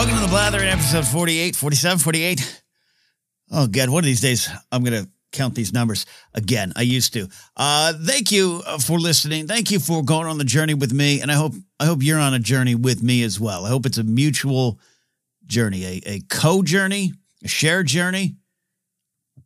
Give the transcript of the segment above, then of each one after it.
Welcome to the Blathering episode 48, 47, 48. Oh, God, one of these days I'm going to count these numbers again. I used to. Uh, thank you uh, for listening. Thank you for going on the journey with me. And I hope, I hope you're on a journey with me as well. I hope it's a mutual journey, a, a co journey, a shared journey.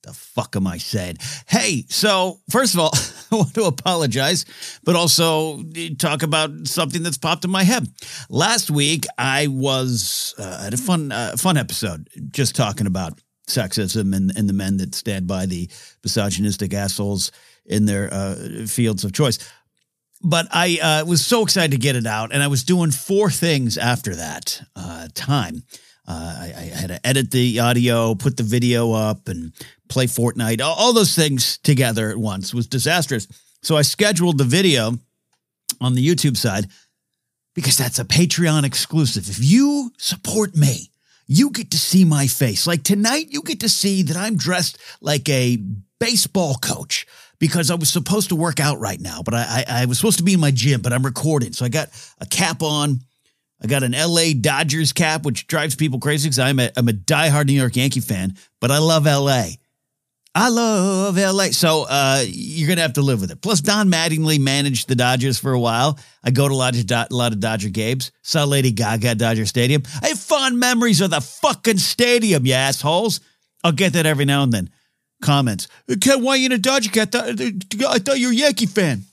The fuck am I saying? Hey, so first of all, I want to apologize, but also talk about something that's popped in my head. Last week, I was uh, at a fun, uh, fun episode just talking about sexism and, and the men that stand by the misogynistic assholes in their uh, fields of choice. But I uh, was so excited to get it out, and I was doing four things after that uh, time. Uh, I, I, had to edit the audio, put the video up, and play Fortnite. All, all those things together at once was disastrous. So I scheduled the video on the YouTube side because that's a Patreon exclusive. If you support me, you get to see my face. Like tonight, you get to see that I'm dressed like a baseball coach because I was supposed to work out right now, but I, I, I was supposed to be in my gym, but I'm recording. So I got a cap on. I got an LA Dodgers cap, which drives people crazy because I'm a, I'm a diehard New York Yankee fan, but I love LA. I love LA. So uh, you're going to have to live with it. Plus, Don Mattingly managed the Dodgers for a while. I go to a lot of, a lot of Dodger games. Saw Lady Gaga at Dodger Stadium. I have fond memories of the fucking stadium, you assholes. I'll get that every now and then. Comments. Ken, why you in a Dodger cat? I thought you were a Yankee fan.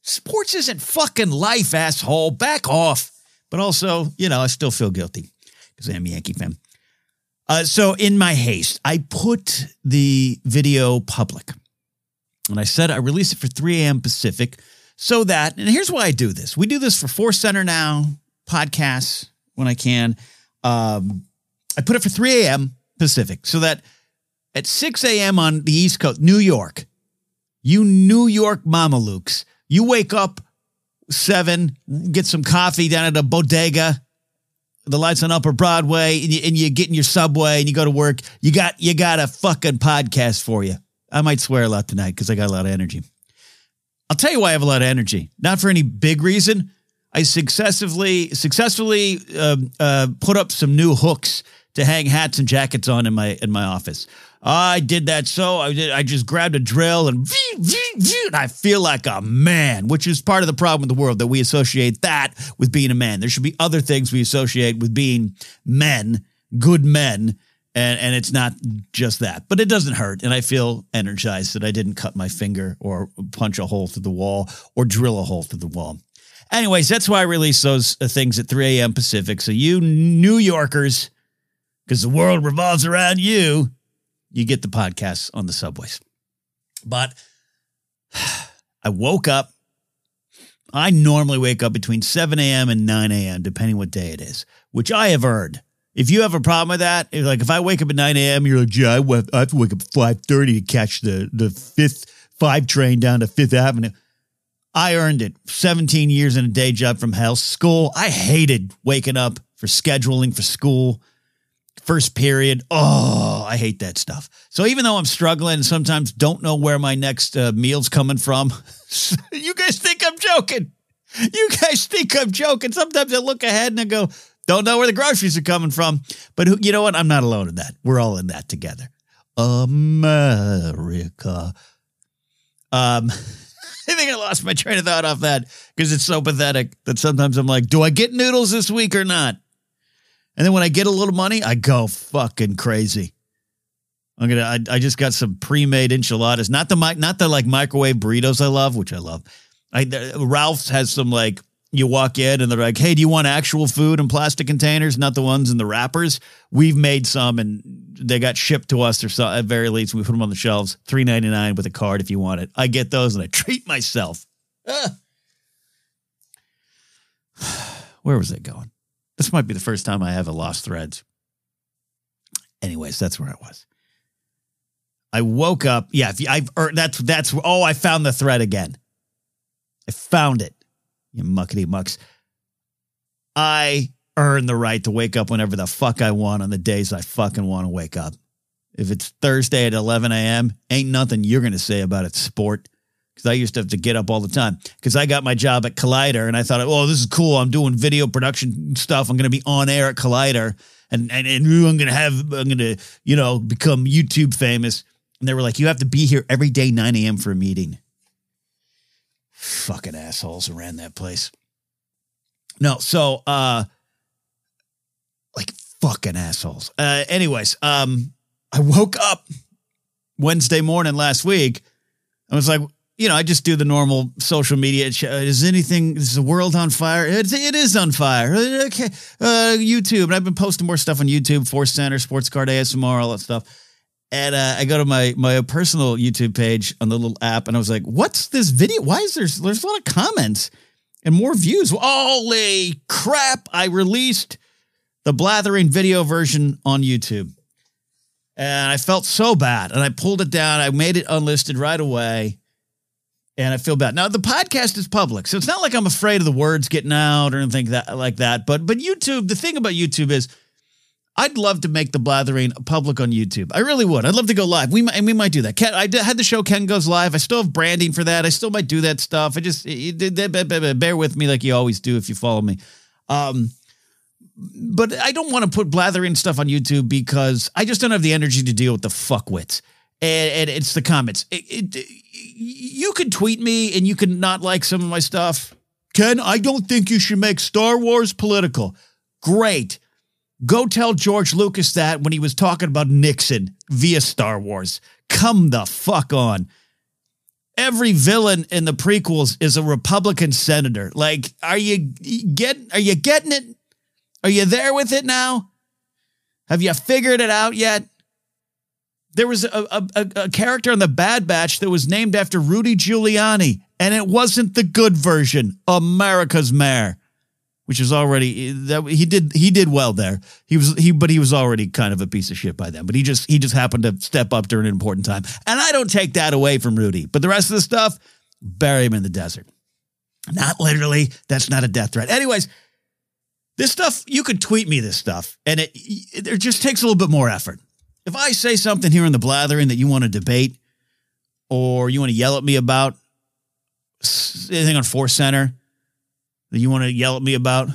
Sports isn't fucking life, asshole. Back off. But also, you know, I still feel guilty because I am a Yankee fan. Uh, so, in my haste, I put the video public and I said I release it for 3 a.m. Pacific so that, and here's why I do this we do this for Force Center now, podcasts when I can. Um, I put it for 3 a.m. Pacific so that at 6 a.m. on the East Coast, New York, you New York mamalukes, you wake up seven, get some coffee down at a bodega. The lights on Upper Broadway, and you, and you get in your subway and you go to work. You got you got a fucking podcast for you. I might swear a lot tonight because I got a lot of energy. I'll tell you why I have a lot of energy. Not for any big reason. I successfully successfully uh, uh, put up some new hooks to hang hats and jackets on in my in my office. I did that so I did. I just grabbed a drill and, and I feel like a man, which is part of the problem with the world that we associate that with being a man. There should be other things we associate with being men, good men, and and it's not just that. But it doesn't hurt, and I feel energized that I didn't cut my finger or punch a hole through the wall or drill a hole through the wall. Anyways, that's why I release those uh, things at 3 a.m. Pacific. So you New Yorkers, because the world revolves around you you get the podcasts on the subways. But I woke up. I normally wake up between 7 a.m. and 9 a.m., depending what day it is, which I have earned. If you have a problem with that, like if I wake up at 9 a.m., you're like, yeah, I have to wake up at 5.30 to catch the, the fifth five train down to Fifth Avenue. I earned it. 17 years in a day job from hell. School. I hated waking up for scheduling for school first period. Oh, I hate that stuff. So even though I'm struggling and sometimes don't know where my next uh, meal's coming from, you guys think I'm joking. You guys think I'm joking. Sometimes I look ahead and I go, don't know where the groceries are coming from. But who, you know what? I'm not alone in that. We're all in that together. America. Um, I think I lost my train of thought off that because it's so pathetic that sometimes I'm like, do I get noodles this week or not? And then when I get a little money, I go fucking crazy. I'm gonna. I, I just got some pre-made enchiladas, not the mic. not the like microwave burritos I love, which I love. I Ralph's has some like you walk in and they're like, "Hey, do you want actual food in plastic containers, not the ones in the wrappers?" We've made some and they got shipped to us. Or so at very least, we put them on the shelves, three ninety nine with a card if you want it. I get those and I treat myself. Ah. where was that going? This might be the first time I ever lost threads. Anyways, that's where I was. I woke up. Yeah, you, I've er, that's that's oh, I found the thread again. I found it. You muckety mucks. I earn the right to wake up whenever the fuck I want on the days I fucking want to wake up. If it's Thursday at 11 a.m., ain't nothing you're going to say about it, sport. Because I used to have to get up all the time. Because I got my job at Collider and I thought, oh, this is cool. I'm doing video production stuff. I'm going to be on air at Collider and, and, and I'm going to have, I'm going to, you know, become YouTube famous. And they were like, you have to be here every day, 9 a.m. for a meeting. Fucking assholes around that place. No, so, uh, like fucking assholes. Uh, anyways, um, I woke up Wednesday morning last week. I was like, you know, I just do the normal social media. Is anything? Is the world on fire? It's, it is on fire. Okay, uh, YouTube, and I've been posting more stuff on YouTube. Force Center, Sports Card ASMR, all that stuff. And uh, I go to my my personal YouTube page on the little app, and I was like, "What's this video? Why is there there's a lot of comments and more views? Holy crap! I released the blathering video version on YouTube. And I felt so bad. And I pulled it down. I made it unlisted right away. And I feel bad. Now the podcast is public. So it's not like I'm afraid of the words getting out or anything that like that. But but YouTube, the thing about YouTube is I'd love to make the blathering public on YouTube. I really would. I'd love to go live. We might, we might do that. Ken, I had the show Ken Goes Live. I still have branding for that. I still might do that stuff. I just bear with me like you always do if you follow me. Um, but I don't want to put blathering stuff on YouTube because I just don't have the energy to deal with the fuckwits. And, and it's the comments. It, it, you could tweet me and you can not like some of my stuff. Ken, I don't think you should make Star Wars political. Great. Go tell George Lucas that when he was talking about Nixon via Star Wars. Come the fuck on. Every villain in the prequels is a Republican senator. Like, are you get are you getting it? Are you there with it now? Have you figured it out yet? There was a, a, a, character in the Bad Batch that was named after Rudy Giuliani, and it wasn't the good version, America's Mayor, which is already that he did he did well there. He was he, but he was already kind of a piece of shit by then. But he just he just happened to step up during an important time, and I don't take that away from Rudy. But the rest of the stuff, bury him in the desert. Not literally. That's not a death threat. Anyways, this stuff, you could tweet me this stuff, and it, it just takes a little bit more effort. If I say something here in the blathering that you want to debate or you want to yell at me about, anything on Force Center that you want to yell at me about,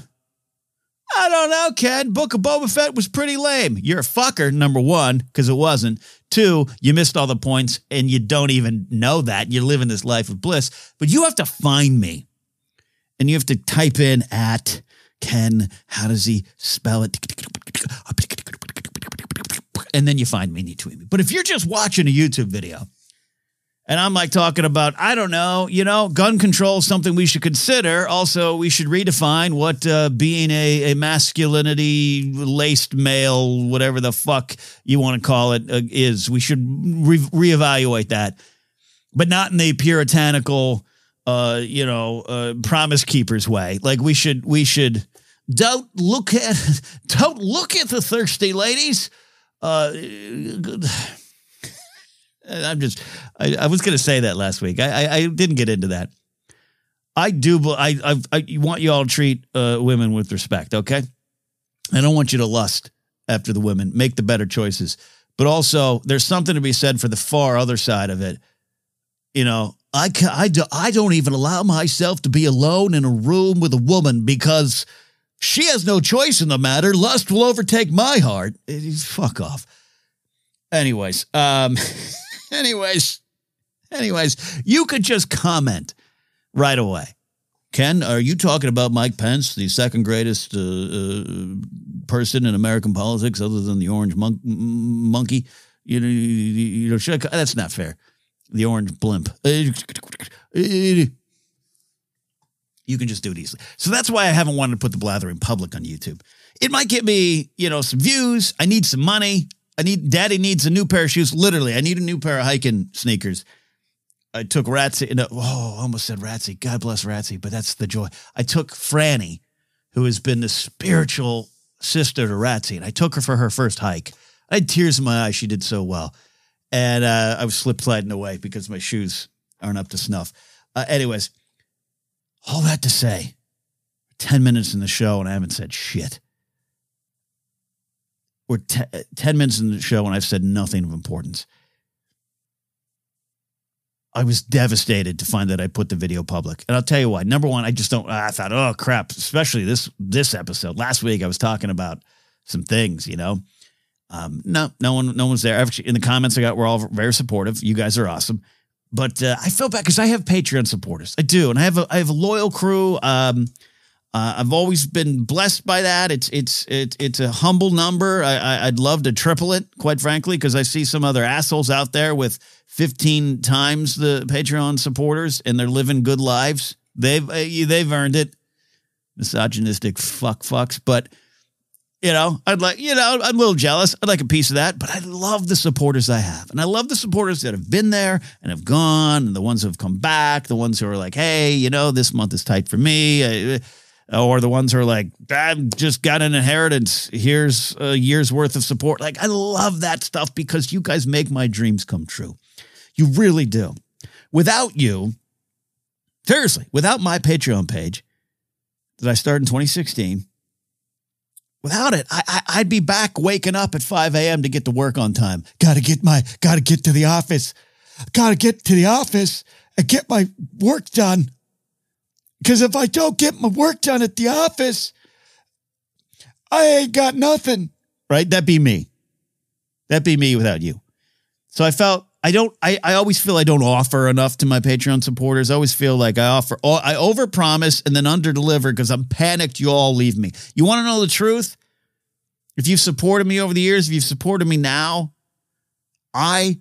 I don't know, Ken. Book of Boba Fett was pretty lame. You're a fucker, number one, because it wasn't. Two, you missed all the points and you don't even know that. You're living this life of bliss. But you have to find me and you have to type in at Ken, how does he spell it? And then you find me and me. But if you're just watching a YouTube video and I'm like talking about, I don't know, you know, gun control is something we should consider. Also, we should redefine what uh, being a, a masculinity laced male, whatever the fuck you want to call it, uh, is. We should re- reevaluate that, but not in the puritanical uh, you know, uh, promise keepers way. Like we should, we should don't look at, don't look at the thirsty ladies. Uh, I'm just, I, I was going to say that last week. I, I, I, didn't get into that. I do, I, I, I want you all to treat uh, women with respect. Okay. I don't want you to lust after the women. Make the better choices. But also, there's something to be said for the far other side of it. You know, I, I, do, I don't even allow myself to be alone in a room with a woman because she has no choice in the matter. Lust will overtake my heart. Fuck off. Anyways, um, anyways, anyways, you could just comment right away. Ken, are you talking about Mike Pence, the second greatest uh, uh, person in American politics other than the orange mon- monkey? You know, you, know, I, that's not fair the orange blimp. You can just do it easily. So that's why I haven't wanted to put the blathering public on YouTube. It might get me, you know, some views. I need some money. I need daddy needs a new pair of shoes. Literally, I need a new pair of hiking sneakers. I took Ratsy. No, oh, I almost said Ratsy. God bless Ratsy, but that's the joy. I took Franny, who has been the spiritual sister to Ratsy. And I took her for her first hike. I had tears in my eyes. She did so well. And uh, I was slip sliding away because my shoes aren't up to snuff. Uh, anyways, all that to say, 10 minutes in the show and I haven't said shit. We're te- 10 minutes in the show and I've said nothing of importance. I was devastated to find that I put the video public. And I'll tell you why. Number one, I just don't I thought, oh crap, especially this this episode. Last week I was talking about some things, you know. Um, no, no one, no one's there. Actually, in the comments I got, we're all very supportive. You guys are awesome. But uh, I felt bad because I have Patreon supporters. I do, and I have a I have a loyal crew. Um, uh, I've always been blessed by that. It's it's it's it's a humble number. I, I would love to triple it, quite frankly, because I see some other assholes out there with 15 times the Patreon supporters, and they're living good lives. They've uh, they've earned it. Misogynistic fuck fucks, but you know, I'd like, you know, I'm a little jealous. I'd like a piece of that, but I love the supporters I have. And I love the supporters that have been there and have gone, and the ones who have come back, the ones who are like, hey, you know, this month is tight for me. Uh, or the ones who are like, I've just got an inheritance. Here's a year's worth of support. Like, I love that stuff because you guys make my dreams come true. You really do. Without you, seriously, without my Patreon page that I started in 2016, without it, I, I, would be back waking up at 5 a.m. to get to work on time. Got to get my, got to get to the office. Got to get to the office and get my work done. Because if I don't get my work done at the office, I ain't got nothing. Right? That'd be me. That'd be me without you. So I felt I don't I, I always feel I don't offer enough to my Patreon supporters. I always feel like I offer I overpromise and then underdeliver because I'm panicked you all leave me. You want to know the truth? If you've supported me over the years, if you've supported me now, I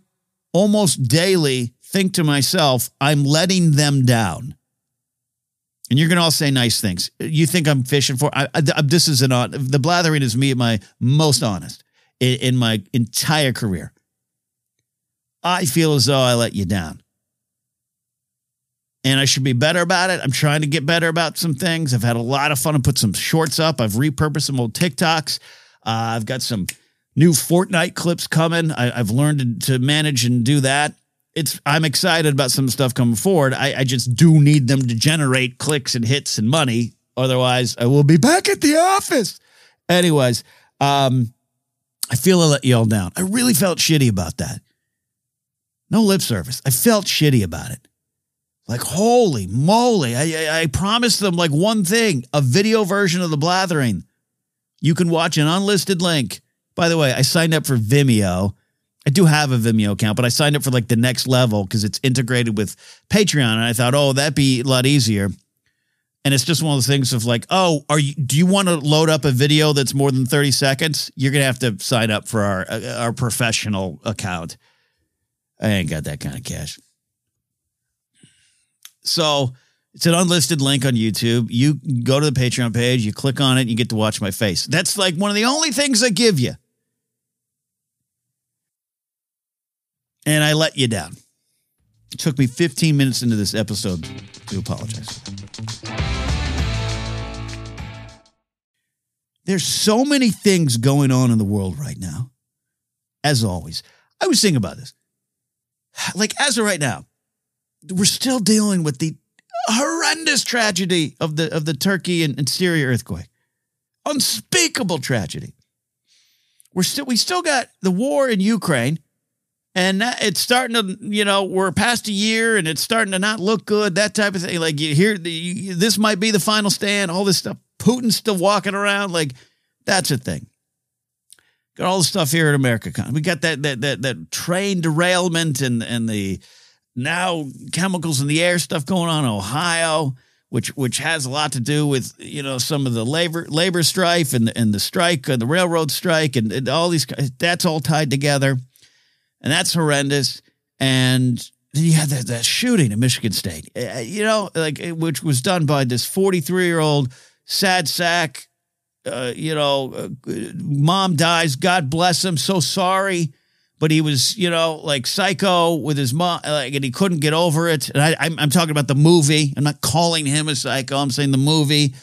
almost daily think to myself, I'm letting them down. And you're going to all say nice things. You think I'm fishing for? I, I, this is an the blathering is me at my most honest in, in my entire career. I feel as though I let you down. And I should be better about it. I'm trying to get better about some things. I've had a lot of fun. I put some shorts up. I've repurposed some old TikToks. Uh, I've got some new Fortnite clips coming. I, have learned to, to manage and do that it's I'm excited about some stuff coming forward. I, I just do need them to generate clicks and hits and money. Otherwise, I will be back at the office. Anyways, um, I feel I let you all down. I really felt shitty about that. No lip service. I felt shitty about it. Like, holy moly. I, I, I promised them like one thing a video version of the blathering. You can watch an unlisted link. By the way, I signed up for Vimeo I do have a Vimeo account, but I signed up for like the next level because it's integrated with Patreon. And I thought, oh, that'd be a lot easier. And it's just one of those things of like, oh, are you? Do you want to load up a video that's more than thirty seconds? You're gonna have to sign up for our uh, our professional account. I ain't got that kind of cash. So it's an unlisted link on YouTube. You go to the Patreon page, you click on it, you get to watch my face. That's like one of the only things I give you. and I let you down. It took me 15 minutes into this episode to apologize. There's so many things going on in the world right now. As always, I was thinking about this. Like, as of right now, we're still dealing with the horrendous tragedy of the of the Turkey and, and Syria earthquake. Unspeakable tragedy. We're still we still got the war in Ukraine and it's starting to you know we're past a year and it's starting to not look good that type of thing like you hear the, this might be the final stand all this stuff putin's still walking around like that's a thing got all the stuff here in america we got that that that, that train derailment and and the now chemicals in the air stuff going on in ohio which which has a lot to do with you know some of the labor labor strife and and the strike and the railroad strike and, and all these that's all tied together and that's horrendous. And had that, that shooting in Michigan State, uh, you know, like eh, which was done by this 43 year old sad sack. Uh, you know, uh, mom dies. God bless him. So sorry. But he was, you know, like psycho with his mom, like, and he couldn't get over it. And I, I'm, I'm talking about the movie. I'm not calling him a psycho. I'm saying the movie.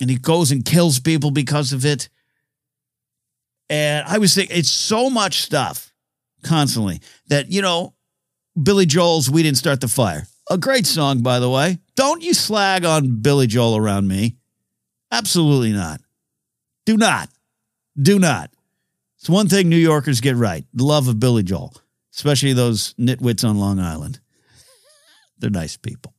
and he goes and kills people because of it. And I was thinking, it's so much stuff constantly that, you know, Billy Joel's We Didn't Start the Fire. A great song, by the way. Don't you slag on Billy Joel around me. Absolutely not. Do not. Do not. It's one thing New Yorkers get right the love of Billy Joel, especially those nitwits on Long Island. They're nice people.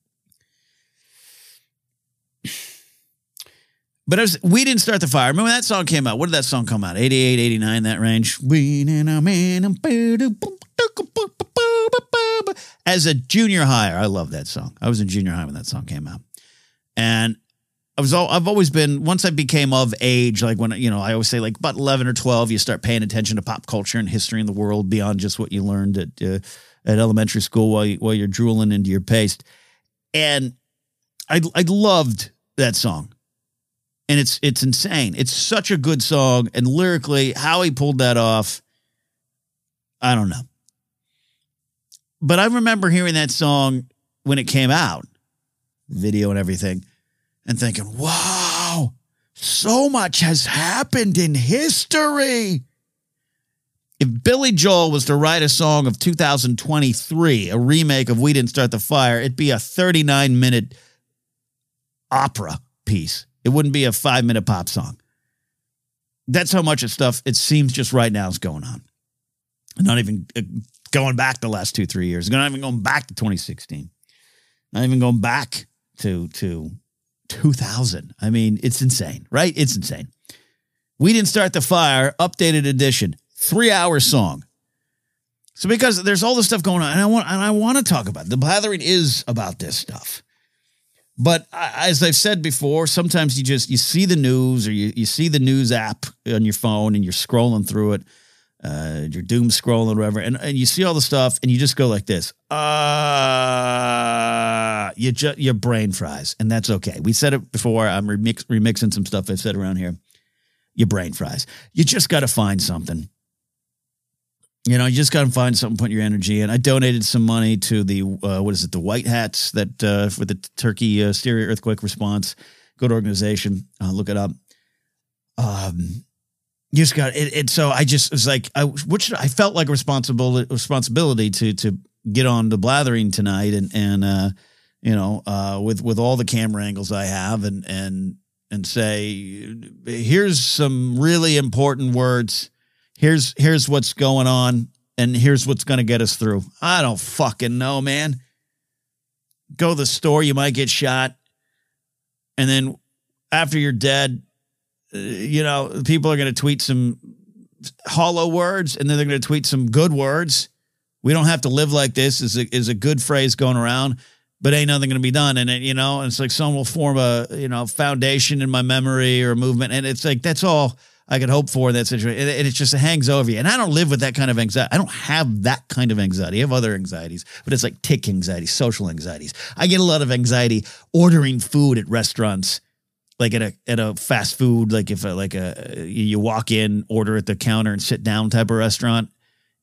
But was, we didn't start the fire. Remember when that song came out? What did that song come out? 88, 89, that range. As a junior higher, I love that song. I was in junior high when that song came out. And I was all, I've always been once I became of age, like when you know, I always say like about eleven or twelve, you start paying attention to pop culture and history in the world beyond just what you learned at uh, at elementary school while you, while you're drooling into your paste. And I I loved that song and it's it's insane. It's such a good song, and lyrically, how he pulled that off, I don't know. But I remember hearing that song when it came out, video and everything, and thinking, "Wow, so much has happened in history." If Billy Joel was to write a song of 2023, a remake of We Didn't Start the Fire, it'd be a 39 minute opera piece it wouldn't be a five minute pop song. That's how much of stuff it seems just right now is going on. Not even uh, going back the last two, three years. Not even going back to 2016. Not even going back to, to 2000. I mean, it's insane, right? It's insane. We didn't start the fire, updated edition, three hour song. So because there's all this stuff going on, and I want and I want to talk about it. the blathering is about this stuff. But as I've said before, sometimes you just you see the news or you, you see the news app on your phone and you're scrolling through it, uh, you're doom scrolling or whatever, and, and you see all the stuff and you just go like this, uh, you just your brain fries, and that's okay. We said it before. I'm remix, remixing some stuff I've said around here. Your brain fries. You just got to find something you know, you just got to find something, put your energy in. I donated some money to the uh, what is it, the White Hats that uh, for the Turkey uh, Syria earthquake response. Good organization. Uh, look it up. Um, you just got it, it. So I just was like, I which I felt like responsible responsibility to to get on the blathering tonight and and uh, you know uh, with with all the camera angles I have and and and say here's some really important words here's here's what's going on and here's what's going to get us through. I don't fucking know, man. Go to the store, you might get shot. And then after you're dead, uh, you know, people are going to tweet some hollow words and then they're going to tweet some good words. We don't have to live like this is a, is a good phrase going around, but ain't nothing going to be done. And it, you know, and it's like someone will form a, you know, foundation in my memory or movement. And it's like, that's all I could hope for in that situation. And it just hangs over you. And I don't live with that kind of anxiety. I don't have that kind of anxiety. I have other anxieties, but it's like tick anxiety, social anxieties. I get a lot of anxiety ordering food at restaurants, like at a at a fast food, like if a, like a you walk in, order at the counter and sit down type of restaurant.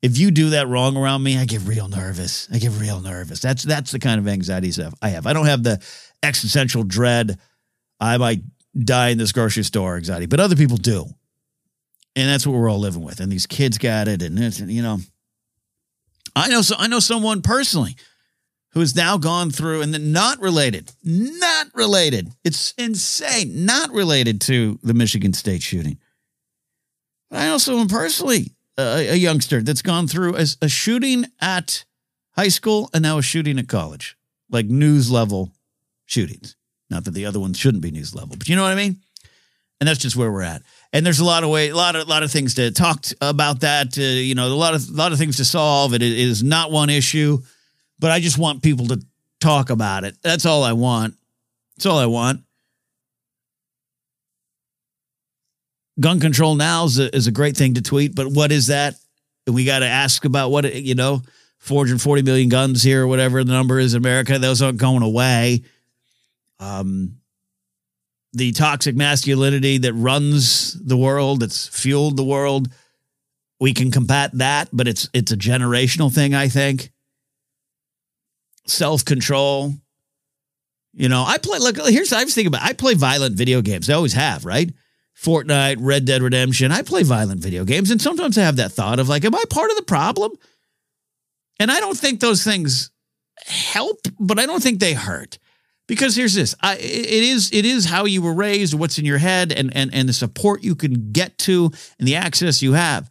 If you do that wrong around me, I get real nervous. I get real nervous. That's that's the kind of anxieties I have. I don't have the existential dread. I might die in this grocery store anxiety, but other people do and that's what we're all living with. And these kids got it, and it's, you know, I know so I know someone personally who has now gone through and not related, not related. It's insane, not related to the Michigan State shooting. But I know someone personally, a, a youngster that's gone through a, a shooting at high school and now a shooting at college, like news level shootings. Not that the other ones shouldn't be news level, but you know what I mean. And that's just where we're at and there's a lot of way, a lot of, lot of things to talk about that. Uh, you know, a lot of, a lot of things to solve. It is not one issue, but I just want people to talk about it. That's all I want. That's all I want. Gun control now is a, is a great thing to tweet, but what is that? We got to ask about what you know. 440 million guns here, or whatever the number is in America. Those aren't going away. Um, the toxic masculinity that runs the world, that's fueled the world. We can combat that, but it's it's a generational thing, I think. Self-control. You know, I play, look, here's, I was thinking about, I play violent video games. I always have, right? Fortnite, Red Dead Redemption. I play violent video games. And sometimes I have that thought of like, am I part of the problem? And I don't think those things help, but I don't think they hurt. Because here's this: I, it is it is how you were raised, what's in your head, and and and the support you can get to, and the access you have.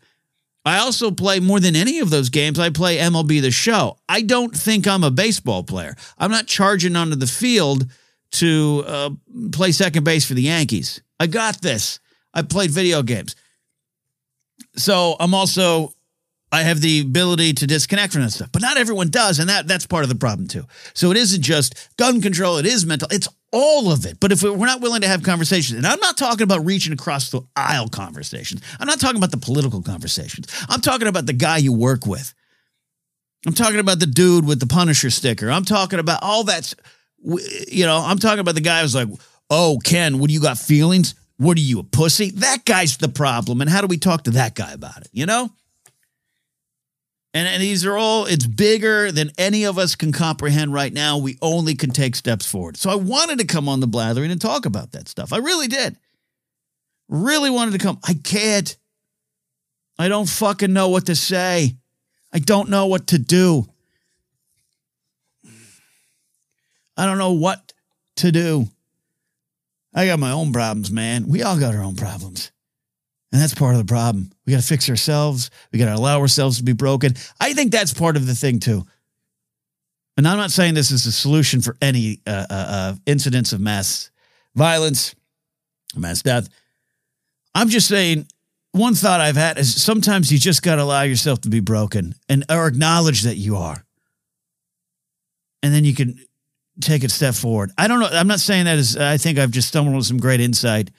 I also play more than any of those games. I play MLB The Show. I don't think I'm a baseball player. I'm not charging onto the field to uh, play second base for the Yankees. I got this. I played video games. So I'm also I have the ability to disconnect from that stuff, but not everyone does, and that that's part of the problem too. So it isn't just gun control; it is mental. It's all of it. But if we're not willing to have conversations, and I'm not talking about reaching across the aisle conversations, I'm not talking about the political conversations. I'm talking about the guy you work with. I'm talking about the dude with the Punisher sticker. I'm talking about all that. You know, I'm talking about the guy who's like, "Oh, Ken, what do you got feelings? What are you a pussy?" That guy's the problem, and how do we talk to that guy about it? You know. And, and these are all, it's bigger than any of us can comprehend right now. We only can take steps forward. So I wanted to come on the blathering and talk about that stuff. I really did. Really wanted to come. I can't. I don't fucking know what to say. I don't know what to do. I don't know what to do. I got my own problems, man. We all got our own problems. And that's part of the problem. We got to fix ourselves. We got to allow ourselves to be broken. I think that's part of the thing too. And I'm not saying this is a solution for any uh, uh, uh, incidents of mass violence, mass death. I'm just saying one thought I've had is sometimes you just got to allow yourself to be broken and or acknowledge that you are. And then you can take a step forward. I don't know. I'm not saying that as I think I've just stumbled on some great insight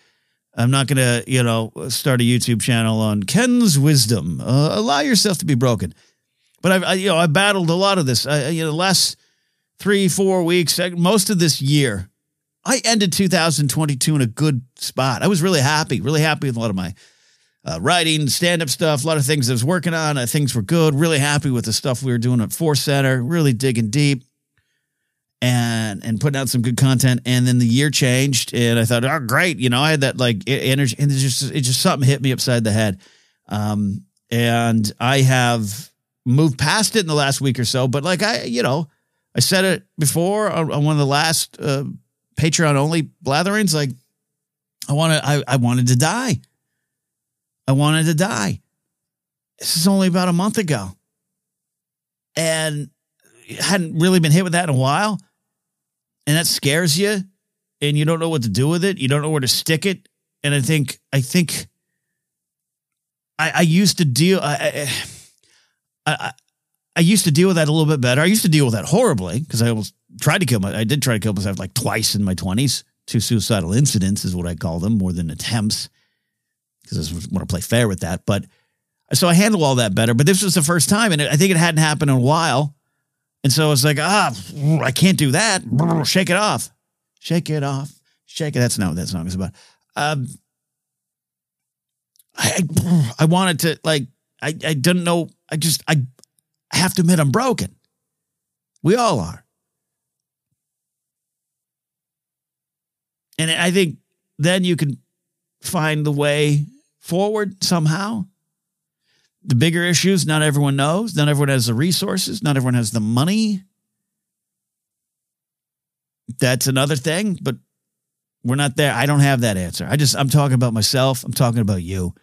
I'm not going to, you know, start a YouTube channel on Ken's wisdom. Uh, allow yourself to be broken. But I've, I, you know, I battled a lot of this. I, you know, the last three, four weeks, most of this year, I ended 2022 in a good spot. I was really happy, really happy with a lot of my uh, writing, stand up stuff, a lot of things I was working on. Uh, things were good. Really happy with the stuff we were doing at Force Center, really digging deep and and putting out some good content. And then the year changed, and I thought, oh, great, you know, I had that like energy, and it just it just something hit me upside the head. Um, and I have moved past it in the last week or so. But like I, you know, I said it before on, on one of the last uh, Patreon only blatherings. Like I wanted, I, I wanted to die. I wanted to die. This is only about a month ago, and hadn't really been hit with that in a while and that scares you and you don't know what to do with it you don't know where to stick it and i think i think i, I used to deal I, I, I used to deal with that a little bit better. I used to deal with that horribly because I almost tried to kill my. I did try to kill myself like twice in my twenties. Two suicidal incidents is what I call them, more than attempts, because I want to play fair with that. But so I handle all that better. But this was the first time, and I think it hadn't happened in a while. And so it's like, ah, I can't do that. Shake it off. Shake it off. Shake it. That's not what that song is about. Um, I, I, I wanted to like, I, I didn't know. I just, I, I have to admit I'm broken. We all are. And I think then you can find the way forward somehow the bigger issues, not everyone knows. Not everyone has the resources. Not everyone has the money. That's another thing, but we're not there. I don't have that answer. I just, I'm talking about myself. I'm talking about you.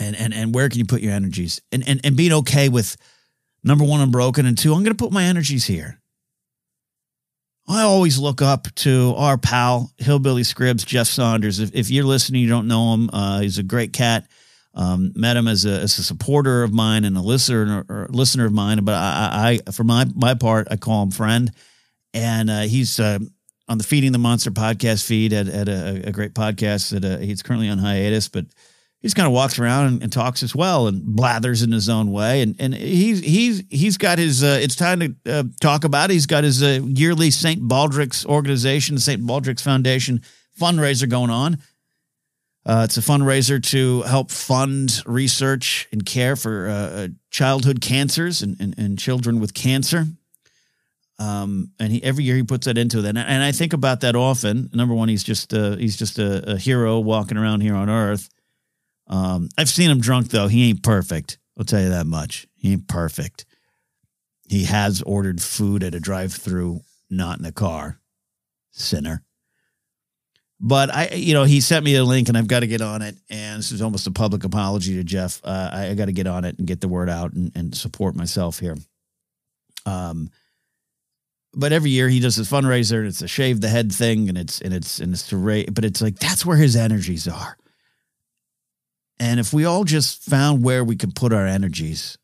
And, and, and where can you put your energies? And, and, and being okay with number one, I'm broken. And two, I'm going to put my energies here. I always look up to our pal, Hillbilly Scribs, Jeff Saunders. If, if you're listening, you don't know him, uh, he's a great cat um, met him as a, as a supporter of mine and a listener or listener of mine. But I, I, for my my part, I call him friend, and uh, he's uh, on the Feeding the Monster podcast feed at, at a, a great podcast that uh, he's currently on hiatus, but he's kind of walks around and, and, talks as well and blathers in his own way. And and he's he's he's got his. Uh, it's time to uh, talk about. It. He's got his uh, yearly St. Baldrick's organization, St. Baldrick's Foundation fundraiser going on. Uh, it's a fundraiser to help fund research and care for uh, uh, childhood cancers and, and, and, children with cancer. Um, and he, every year he puts that into it, and, and I think about that often. Number one, he's just uh, he's just a, a hero walking around here on Earth. Um, I've seen him drunk though. He ain't perfect. I'll tell you that much. He ain't perfect. He has ordered food at a drive-through, not in a car. Sinner. But I, you know, he sent me a link, and I've got to get on it. And this is almost a public apology to Jeff. Uh, I, I got to get on it and get the word out and, and support myself here. Um, but every year he does his fundraiser, and it's a shave the head thing, and it's and it's and it's to raise. But it's like that's where his energies are. And if we all just found where we could put our energies,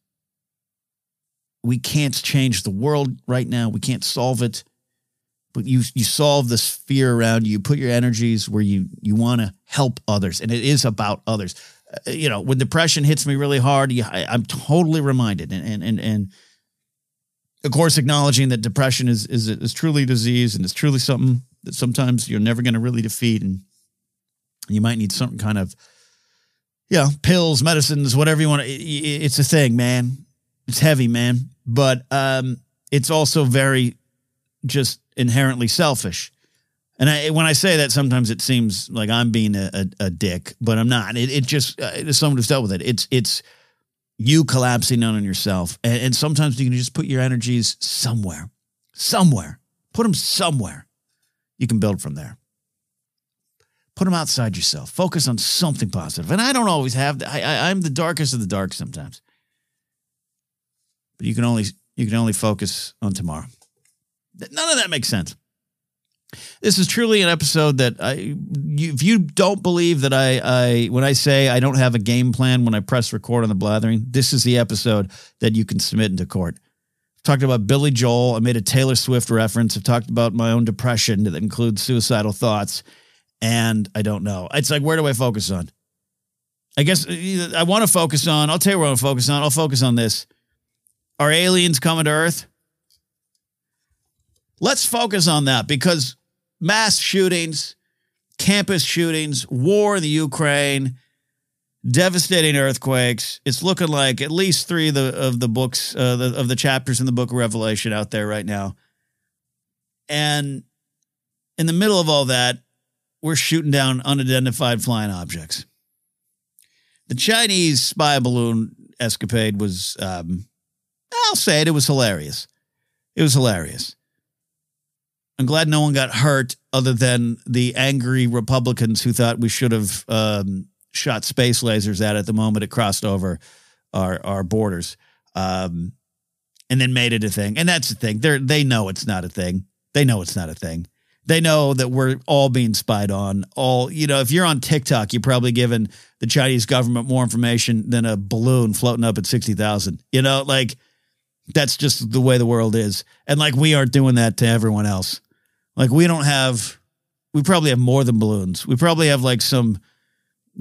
we can't change the world right now. We can't solve it but you you solve this fear around you. You put your energies where you you want to help others, and it is about others. Uh, you know, when depression hits me really hard, I, am totally reminded, and and and and of course, acknowledging that depression is is is truly a disease, and it's truly something that sometimes you're never going to really defeat, and you might need some kind of you know pills, medicines, whatever you want. to It's a thing, man. It's heavy, man, but um, it's also very just inherently selfish. And I, when I say that, sometimes it seems like I'm being a, a, a dick, but I'm not. It, it just uh, someone who's dealt with it. It's it's you collapsing down on yourself, and, and sometimes you can just put your energies somewhere, somewhere. Put them somewhere. You can build from there. Put them outside yourself. Focus on something positive. And I don't always have. I, I I'm the darkest of the dark sometimes, but you can only you can only focus on tomorrow. None of that makes sense. This is truly an episode that I, you, if you don't believe that I, I, when I say I don't have a game plan when I press record on the blathering, this is the episode that you can submit into court. I've talked about Billy Joel. I made a Taylor Swift reference. I've talked about my own depression that includes suicidal thoughts. And I don't know. It's like, where do I focus on? I guess uh, I want to focus on, I'll tell you where I want to focus on. I'll focus on this. Are aliens coming to Earth? Let's focus on that because mass shootings, campus shootings, war in the Ukraine, devastating earthquakes. It's looking like at least three of the of the books uh, the, of the chapters in the book of Revelation out there right now. And in the middle of all that, we're shooting down unidentified flying objects. The Chinese spy balloon escapade was, um, I'll say it, it was hilarious. It was hilarious. I'm glad no one got hurt other than the angry Republicans who thought we should have um, shot space lasers at it the moment it crossed over our, our borders um, and then made it a thing. And that's the thing. They they know it's not a thing. They know it's not a thing. They know that we're all being spied on. All, you know, if you're on TikTok, you're probably giving the Chinese government more information than a balloon floating up at 60,000. You know, like that's just the way the world is. And like we aren't doing that to everyone else. Like we don't have, we probably have more than balloons. We probably have like some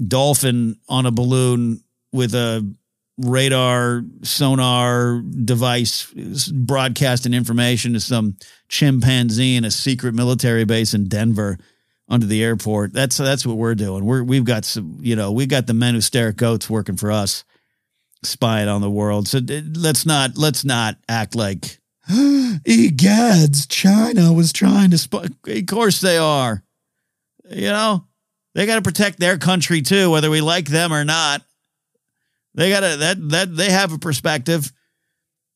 dolphin on a balloon with a radar sonar device broadcasting information to some chimpanzee in a secret military base in Denver under the airport. That's that's what we're doing. We're we've got some, you know, we've got the men who stare at goats working for us, spying on the world. So let's not let's not act like Egads, China was trying to spy. Of course they are. You know, they got to protect their country too, whether we like them or not. They got to that that they have a perspective.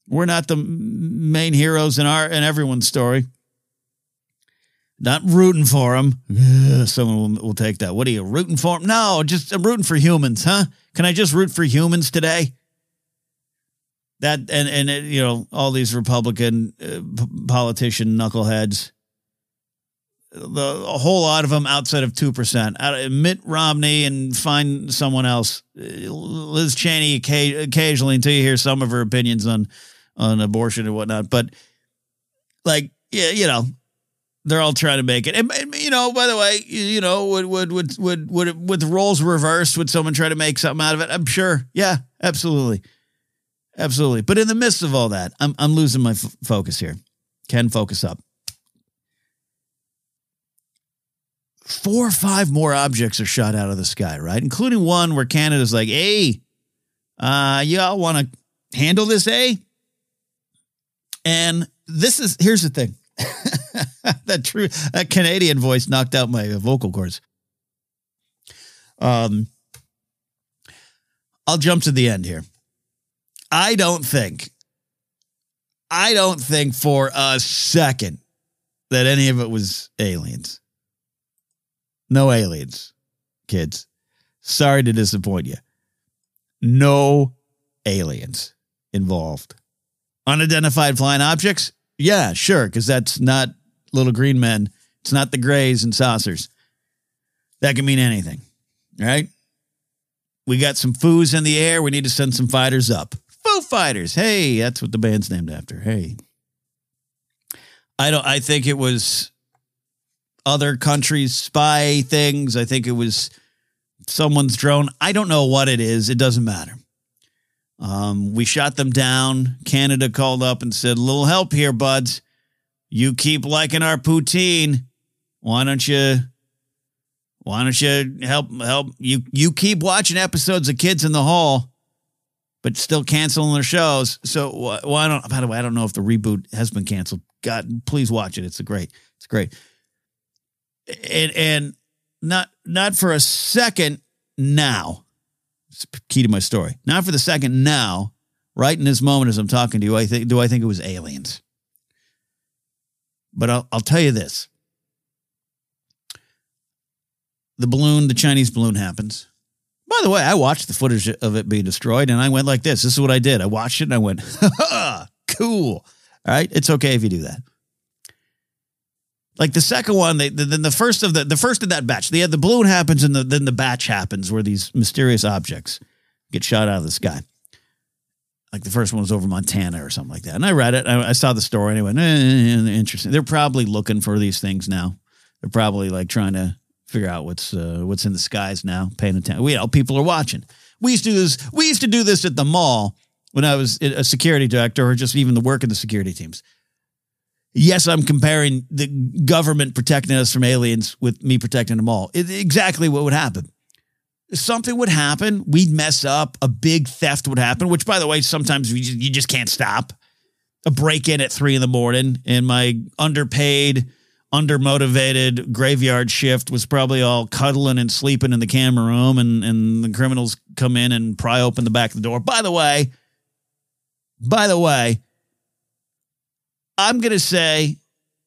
We're not the main heroes in our in everyone's story. Not rooting for them. Someone will, will take that. What are you rooting for? No, just I'm rooting for humans, huh? Can I just root for humans today? that and and it, you know all these Republican uh, politician knuckleheads, the a whole lot of them outside of two percent, Mitt Romney and find someone else, uh, Liz Cheney occasionally until you hear some of her opinions on on abortion and whatnot, but like yeah, you know. They're all trying to make it, and, you know. By the way, you know, would would would would would with roles reversed, would someone try to make something out of it? I'm sure. Yeah, absolutely. Absolutely. But in the midst of all that, I'm, I'm losing my f- focus here. Ken, focus up. Four or five more objects are shot out of the sky, right? Including one where Canada's like, hey, uh, y'all want to handle this, eh? And this is here's the thing. that true that Canadian voice knocked out my vocal cords. Um I'll jump to the end here. I don't think I don't think for a second that any of it was aliens. No aliens, kids. Sorry to disappoint you. No aliens involved. Unidentified flying objects? Yeah, sure, because that's not little green men. It's not the grays and saucers. That can mean anything, right? We got some foos in the air. We need to send some fighters up. Foo Fighters. Hey, that's what the band's named after. Hey. I don't I think it was other countries spy things. I think it was someone's drone. I don't know what it is. It doesn't matter. Um, we shot them down. Canada called up and said, "A little help here, buds. You keep liking our poutine. Why don't you? Why don't you help? Help you? You keep watching episodes of Kids in the Hall, but still canceling their shows. So why don't? By the way, I don't know if the reboot has been canceled. God, please watch it. It's a great. It's great. And and not not for a second now it's key to my story. Not for the second now, right in this moment as I'm talking to you, I think do I think it was aliens. But I'll, I'll tell you this. The balloon, the Chinese balloon happens. By the way, I watched the footage of it being destroyed and I went like this. This is what I did. I watched it and I went, cool. All right. It's okay if you do that. Like the second one, they then the first of the the first of that batch, the the balloon happens, and the, then the batch happens where these mysterious objects get shot out of the sky. Like the first one was over Montana or something like that. And I read it. I, I saw the story and anyway. Eh, interesting. They're probably looking for these things now. They're probably like trying to figure out what's uh, what's in the skies now. Paying attention. We you know people are watching. We used to do this. We used to do this at the mall when I was a security director, or just even the work of the security teams yes, I'm comparing the government protecting us from aliens with me protecting them all. It, exactly what would happen. Something would happen. We'd mess up. A big theft would happen, which, by the way, sometimes just, you just can't stop. A break in at three in the morning, and my underpaid, undermotivated graveyard shift was probably all cuddling and sleeping in the camera room, and, and the criminals come in and pry open the back of the door. By the way, by the way, I'm going to say,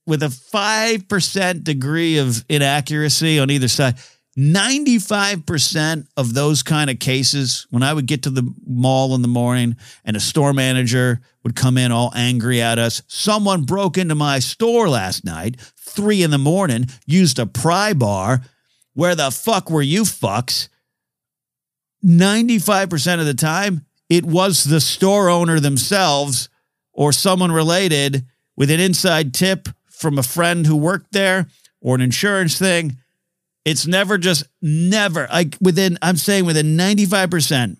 with a 5% degree of inaccuracy on either side, 95% of those kind of cases, when I would get to the mall in the morning and a store manager would come in all angry at us, someone broke into my store last night, three in the morning, used a pry bar. Where the fuck were you fucks? 95% of the time, it was the store owner themselves or someone related with an inside tip from a friend who worked there or an insurance thing. It's never just never like within I'm saying within 95%.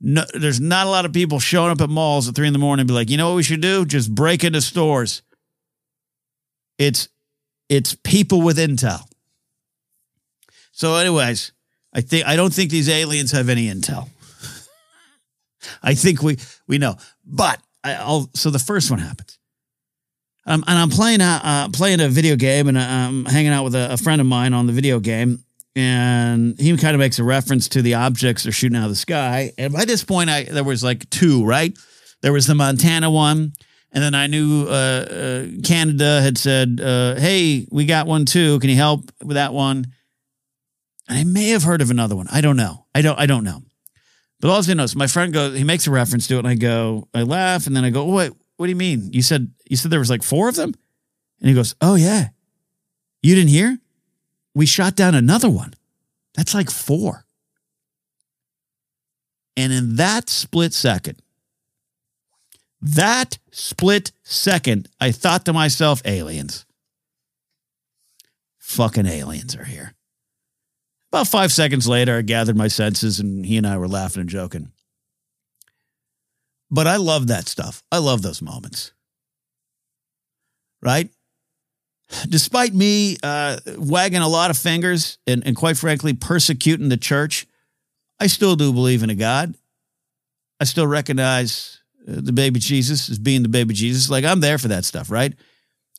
No, there's not a lot of people showing up at malls at three in the morning and be like, you know what we should do? Just break into stores. It's it's people with intel. So, anyways, I think I don't think these aliens have any intel. I think we we know, but I, will So the first one happens. Um, and I'm playing a uh, playing a video game, and I'm um, hanging out with a, a, friend of mine on the video game, and he kind of makes a reference to the objects they're shooting out of the sky. And by this point, I there was like two, right? There was the Montana one, and then I knew uh, uh, Canada had said, uh, "Hey, we got one too. Can you help with that one?" And I may have heard of another one. I don't know. I don't. I don't know. But all I know is my friend goes. He makes a reference to it, and I go. I laugh, and then I go, "Wait, what do you mean? You said you said there was like four of them? And he goes, Oh yeah. You didn't hear? We shot down another one. That's like four. And in that split second, that split second, I thought to myself, aliens. Fucking aliens are here. About five seconds later, I gathered my senses and he and I were laughing and joking. But I love that stuff. I love those moments. Right? Despite me uh, wagging a lot of fingers and, and quite frankly persecuting the church, I still do believe in a God. I still recognize uh, the baby Jesus as being the baby Jesus. Like I'm there for that stuff, right?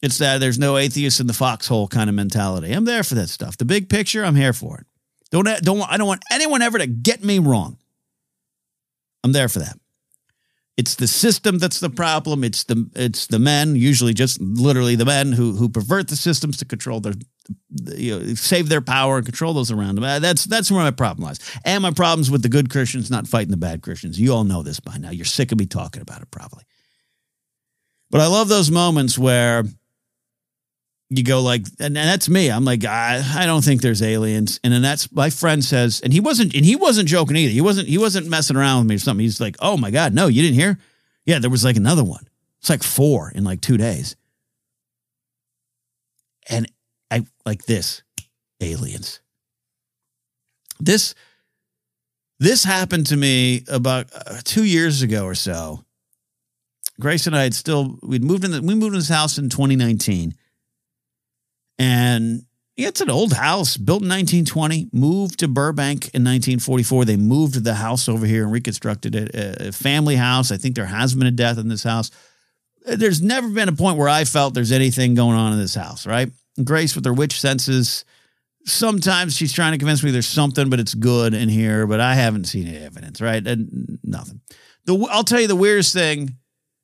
It's that there's no atheist in the foxhole kind of mentality. I'm there for that stuff. The big picture, I'm here for it. Don't don't I don't want anyone ever to get me wrong. I'm there for that. It's the system that's the problem. It's the it's the men, usually just literally the men who who pervert the systems to control their you know, save their power and control those around them. Uh, that's that's where my problem lies. And my problems with the good Christians not fighting the bad Christians. You all know this by now. You're sick of me talking about it probably. But I love those moments where you go like, and that's me. I'm like, I, I don't think there's aliens. And then that's my friend says, and he wasn't, and he wasn't joking either. He wasn't, he wasn't messing around with me or something. He's like, oh my God, no, you didn't hear? Yeah, there was like another one. It's like four in like two days. And I like this aliens. This, this happened to me about uh, two years ago or so. Grace and I had still, we'd moved in, the, we moved in this house in 2019 and it's an old house built in 1920, moved to Burbank in 1944. They moved the house over here and reconstructed it. A family house. I think there has been a death in this house. There's never been a point where I felt there's anything going on in this house, right? Grace, with her witch senses, sometimes she's trying to convince me there's something, but it's good in here, but I haven't seen any evidence, right? And nothing. The, I'll tell you the weirdest thing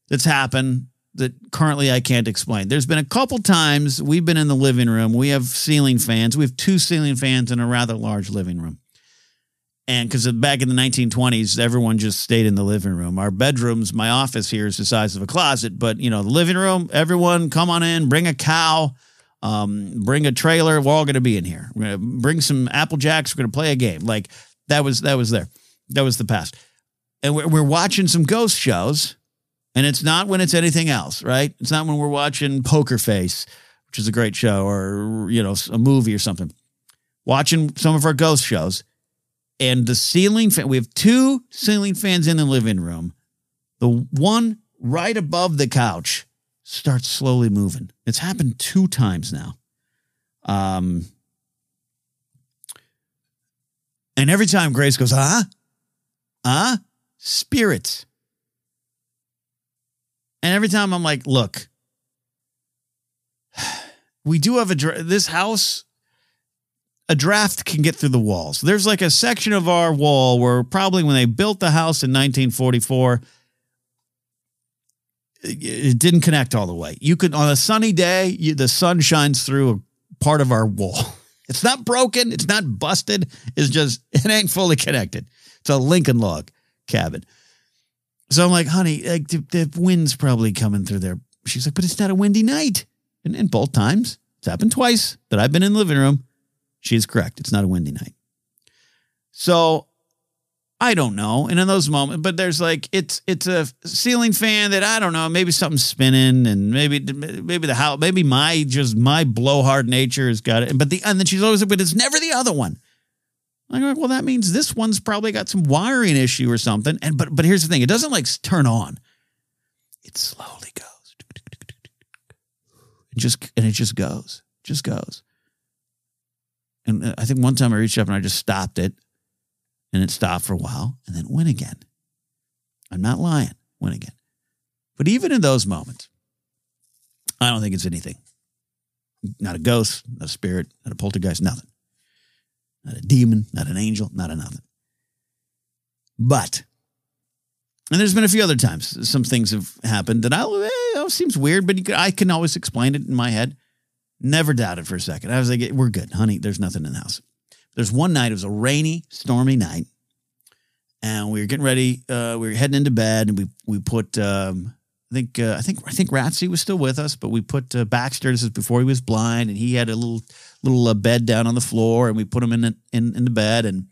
that's happened that currently I can't explain. There's been a couple times we've been in the living room. We have ceiling fans. We have two ceiling fans in a rather large living room. And because back in the 1920s, everyone just stayed in the living room. Our bedrooms, my office here is the size of a closet, but you know, the living room, everyone come on in, bring a cow, um, bring a trailer. We're all going to be in here. We're going to bring some Apple Jacks. We're going to play a game. Like that was, that was there. That was the past. And we're, we're watching some ghost shows and it's not when it's anything else, right? It's not when we're watching Poker Face, which is a great show, or, you know, a movie or something. Watching some of our ghost shows. And the ceiling fan, we have two ceiling fans in the living room. The one right above the couch starts slowly moving. It's happened two times now. Um, and every time Grace goes, ah, ah, spirits and every time I'm like, look, we do have a this house a draft can get through the walls. There's like a section of our wall where probably when they built the house in 1944 it didn't connect all the way. You could on a sunny day, you, the sun shines through a part of our wall. It's not broken, it's not busted, it's just it ain't fully connected. It's a Lincoln log cabin. So I'm like, honey, like the, the wind's probably coming through there. She's like, but it's not a windy night. And, and both times, it's happened twice that I've been in the living room. She's correct. It's not a windy night. So I don't know. And in those moments, but there's like it's it's a ceiling fan that I don't know. Maybe something's spinning, and maybe maybe the house, maybe my just my blowhard nature has got it. But the and then she's always, like, but it's never the other one. I'm like, well, that means this one's probably got some wiring issue or something. And but but here's the thing: it doesn't like turn on. It slowly goes. It just and it just goes, just goes. And uh, I think one time I reached up and I just stopped it, and it stopped for a while, and then went again. I'm not lying, went again. But even in those moments, I don't think it's anything. Not a ghost, not a spirit, not a poltergeist, nothing not a demon, not an angel, not a nothing. But, and there's been a few other times some things have happened that I eh, seems weird, but I can always explain it in my head. Never doubted for a second. I was like, we're good, honey. There's nothing in the house. There's one night, it was a rainy, stormy night, and we were getting ready. Uh, we were heading into bed, and we we put. Um, I think uh, I think I think Ratsy was still with us, but we put uh, Baxter. This is before he was blind, and he had a little little uh, bed down on the floor, and we put him in the, in in the bed, and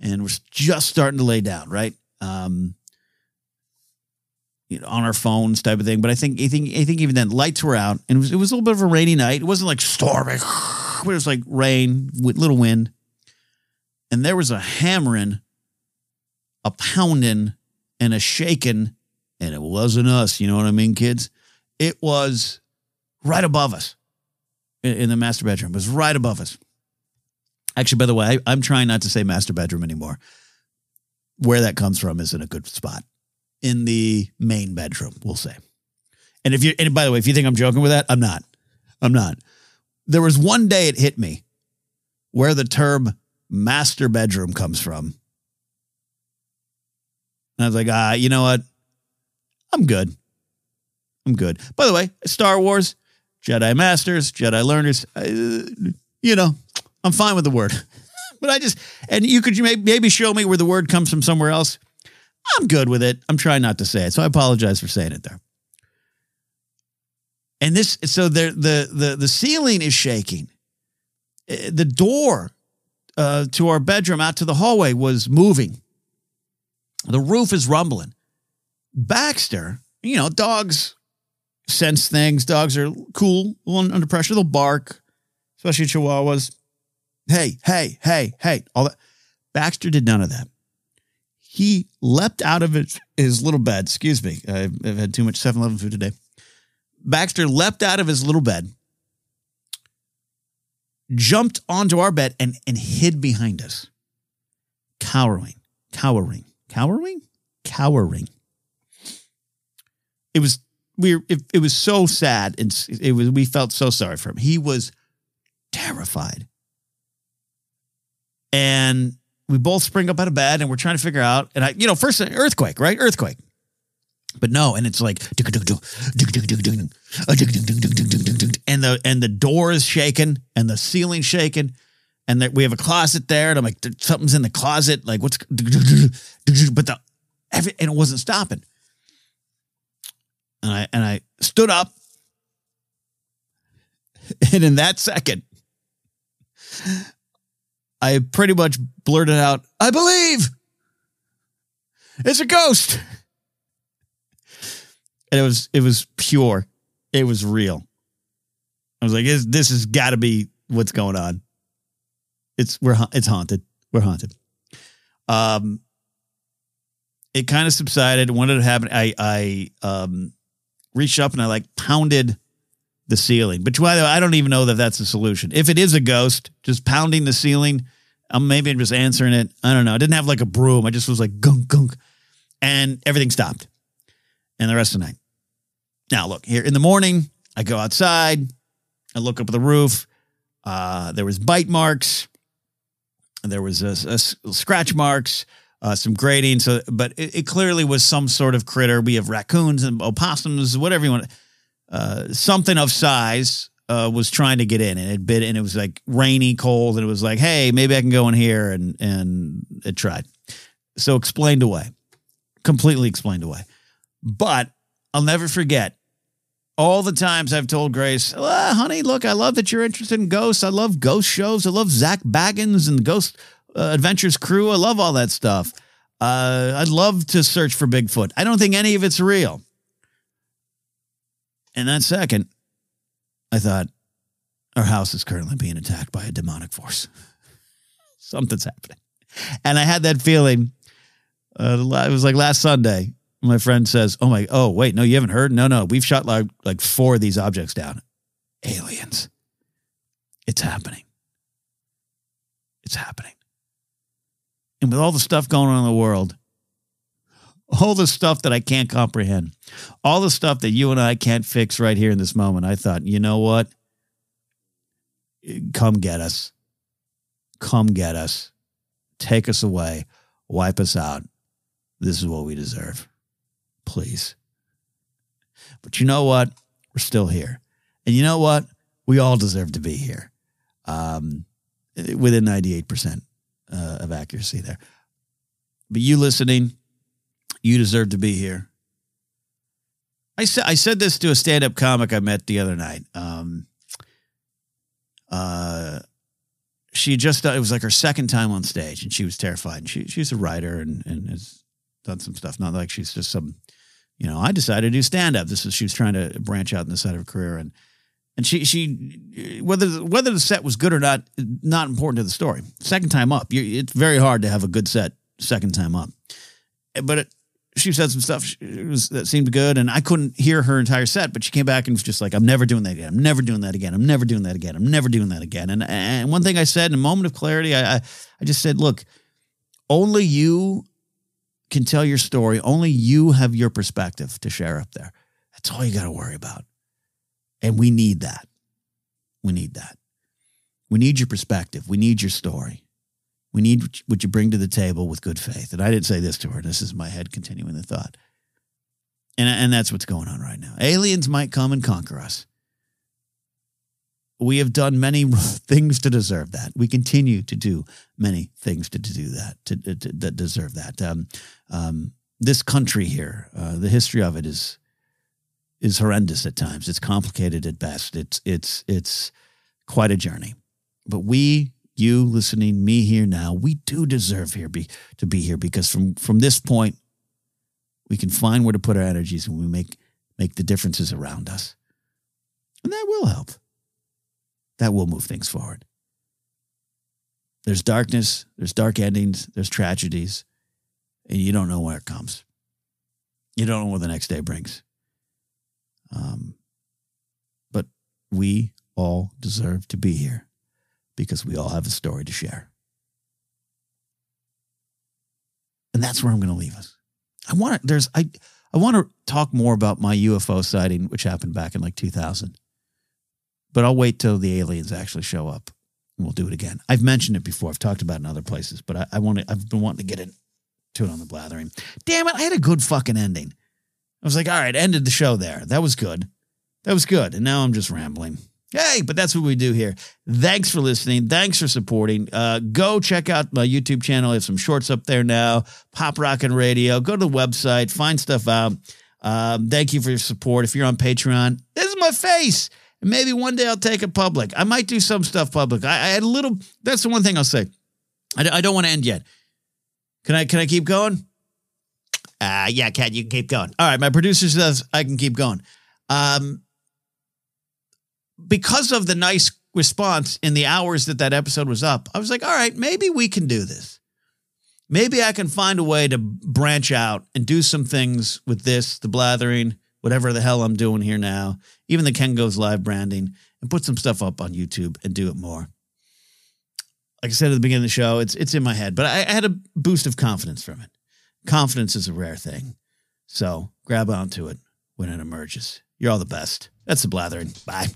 and we're just starting to lay down, right? Um, you know, on our phones, type of thing. But I think I think I think even then, lights were out, and it was it was a little bit of a rainy night. It wasn't like storming, but it was like rain with little wind, and there was a hammering, a pounding, and a shaking, and it wasn't us. You know what I mean, kids? It was right above us in the master bedroom. It was right above us. Actually, by the way, I, am trying not to say master bedroom anymore. Where that comes from isn't a good spot. in the main bedroom, we'll say. And if you, and by the way, if you think I'm joking with that, I'm not. I'm not. There was one day it hit me where the term master bedroom comes from. And I was like, ah, you know what? I'm good. I'm good. By the way, Star Wars, Jedi Masters, Jedi Learners, uh, you know, I'm fine with the word. but I just, and you could maybe show me where the word comes from somewhere else. I'm good with it. I'm trying not to say it. So I apologize for saying it there. And this, so the, the, the, the ceiling is shaking. Uh, the door uh, to our bedroom out to the hallway was moving. The roof is rumbling. Baxter, you know, dogs sense things. Dogs are cool under pressure. They'll bark, especially chihuahuas. Hey, hey, hey, hey, all that. Baxter did none of that. He leapt out of his, his little bed. Excuse me. I've, I've had too much 7 Eleven food today. Baxter leapt out of his little bed, jumped onto our bed, and, and hid behind us, cowering, cowering, cowering, cowering. It was we it, it was so sad and it was we felt so sorry for him. He was terrified. And we both spring up out of bed and we're trying to figure out and I you know first earthquake, right? Earthquake. But no, and it's like and the and the door is shaking and the ceiling shaking and that we have a closet there and I'm like something's in the closet like what's but the and it wasn't stopping and I and I stood up, and in that second, I pretty much blurted out, "I believe it's a ghost," and it was it was pure, it was real. I was like, "This, has got to be what's going on." It's we're it's haunted. We're haunted. Um, it kind of subsided. When did it happen? I I um reached up and I like pounded the ceiling. But by the way, I don't even know that that's the solution. If it is a ghost, just pounding the ceiling, I'm maybe just answering it. I don't know. I didn't have like a broom. I just was like gunk gunk, and everything stopped. And the rest of the night. Now look here in the morning. I go outside. I look up at the roof. Uh, there was bite marks. There was a, a scratch marks uh, some grading. So, but it, it, clearly was some sort of critter. We have raccoons and opossums, whatever you want. Uh, something of size uh, was trying to get in, and it bit, and it was like rainy, cold, and it was like, hey, maybe I can go in here, and and it tried. So explained away, completely explained away. But I'll never forget all the times I've told Grace, honey, look, I love that you're interested in ghosts. I love ghost shows. I love Zak Baggins and Ghost uh, Adventures Crew. I love all that stuff. Uh, I'd love to search for Bigfoot. I don't think any of it's real. And that second, I thought, our house is currently being attacked by a demonic force. Something's happening. And I had that feeling. Uh, it was like last Sunday. My friend says, "Oh my, oh wait, no, you haven't heard? No, no, we've shot like like four of these objects down. Aliens. It's happening. It's happening." And with all the stuff going on in the world, all the stuff that I can't comprehend, all the stuff that you and I can't fix right here in this moment, I thought, you know what? Come get us. Come get us. Take us away. Wipe us out. This is what we deserve. Please. But you know what? We're still here. And you know what? We all deserve to be here um, within 98% uh, of accuracy there. But you listening, you deserve to be here. I said I said this to a stand up comic I met the other night. Um, uh, she just it was like her second time on stage, and she was terrified. And she she's a writer and and has done some stuff. Not like she's just some, you know. I decided to do stand up. This is she was trying to branch out in the side of her career, and and she she whether whether the set was good or not not important to the story. Second time up, it's very hard to have a good set second time up. But it, she said some stuff that seemed good, and I couldn't hear her entire set. But she came back and was just like, "I'm never doing that again. I'm never doing that again. I'm never doing that again. I'm never doing that again." And and one thing I said in a moment of clarity, I I, I just said, "Look, only you can tell your story. Only you have your perspective to share up there. That's all you got to worry about. And we need that. We need that. We need your perspective. We need your story. We need what you bring to the table with good faith. And I didn't say this to her. This is my head continuing the thought. And, and that's what's going on right now. Aliens might come and conquer us. We have done many things to deserve that. We continue to do many things to, to do that, to, to, to deserve that. Um, um, this country here, uh, the history of it is is horrendous at times. It's complicated at best. It's it's it's quite a journey. But we, you listening, me here now, we do deserve here be to be here because from from this point, we can find where to put our energies and we make make the differences around us. And that will help. That will move things forward. There's darkness, there's dark endings, there's tragedies, and you don't know where it comes. You don't know what the next day brings. Um, but we all deserve to be here because we all have a story to share. And that's where I'm going to leave us. I want to, there's, I, I want to talk more about my UFO sighting, which happened back in like 2000. But I'll wait till the aliens actually show up and we'll do it again. I've mentioned it before. I've talked about it in other places, but I, I want to, I've been wanting to get into it on the blathering. Damn it. I had a good fucking ending. I was like, all right, ended the show there. That was good. That was good. And now I'm just rambling. Hey, but that's what we do here. Thanks for listening. Thanks for supporting. Uh, go check out my YouTube channel. I have some shorts up there now. Pop Rockin' Radio. Go to the website, find stuff out. Um, thank you for your support. If you're on Patreon, this is my face. And maybe one day I'll take it public. I might do some stuff public. I, I had a little. That's the one thing I'll say. I, I don't want to end yet. Can I? Can I keep going? Uh, yeah, Kat, you can keep going. All right, my producer says I can keep going. Um, because of the nice response in the hours that that episode was up, I was like, all right, maybe we can do this. Maybe I can find a way to branch out and do some things with this, the blathering, whatever the hell I'm doing here now, even the Ken Goes Live branding, and put some stuff up on YouTube and do it more. Like I said at the beginning of the show, it's it's in my head, but I, I had a boost of confidence from it. Confidence is a rare thing. So grab onto it when it emerges. You're all the best. That's the blathering. Bye.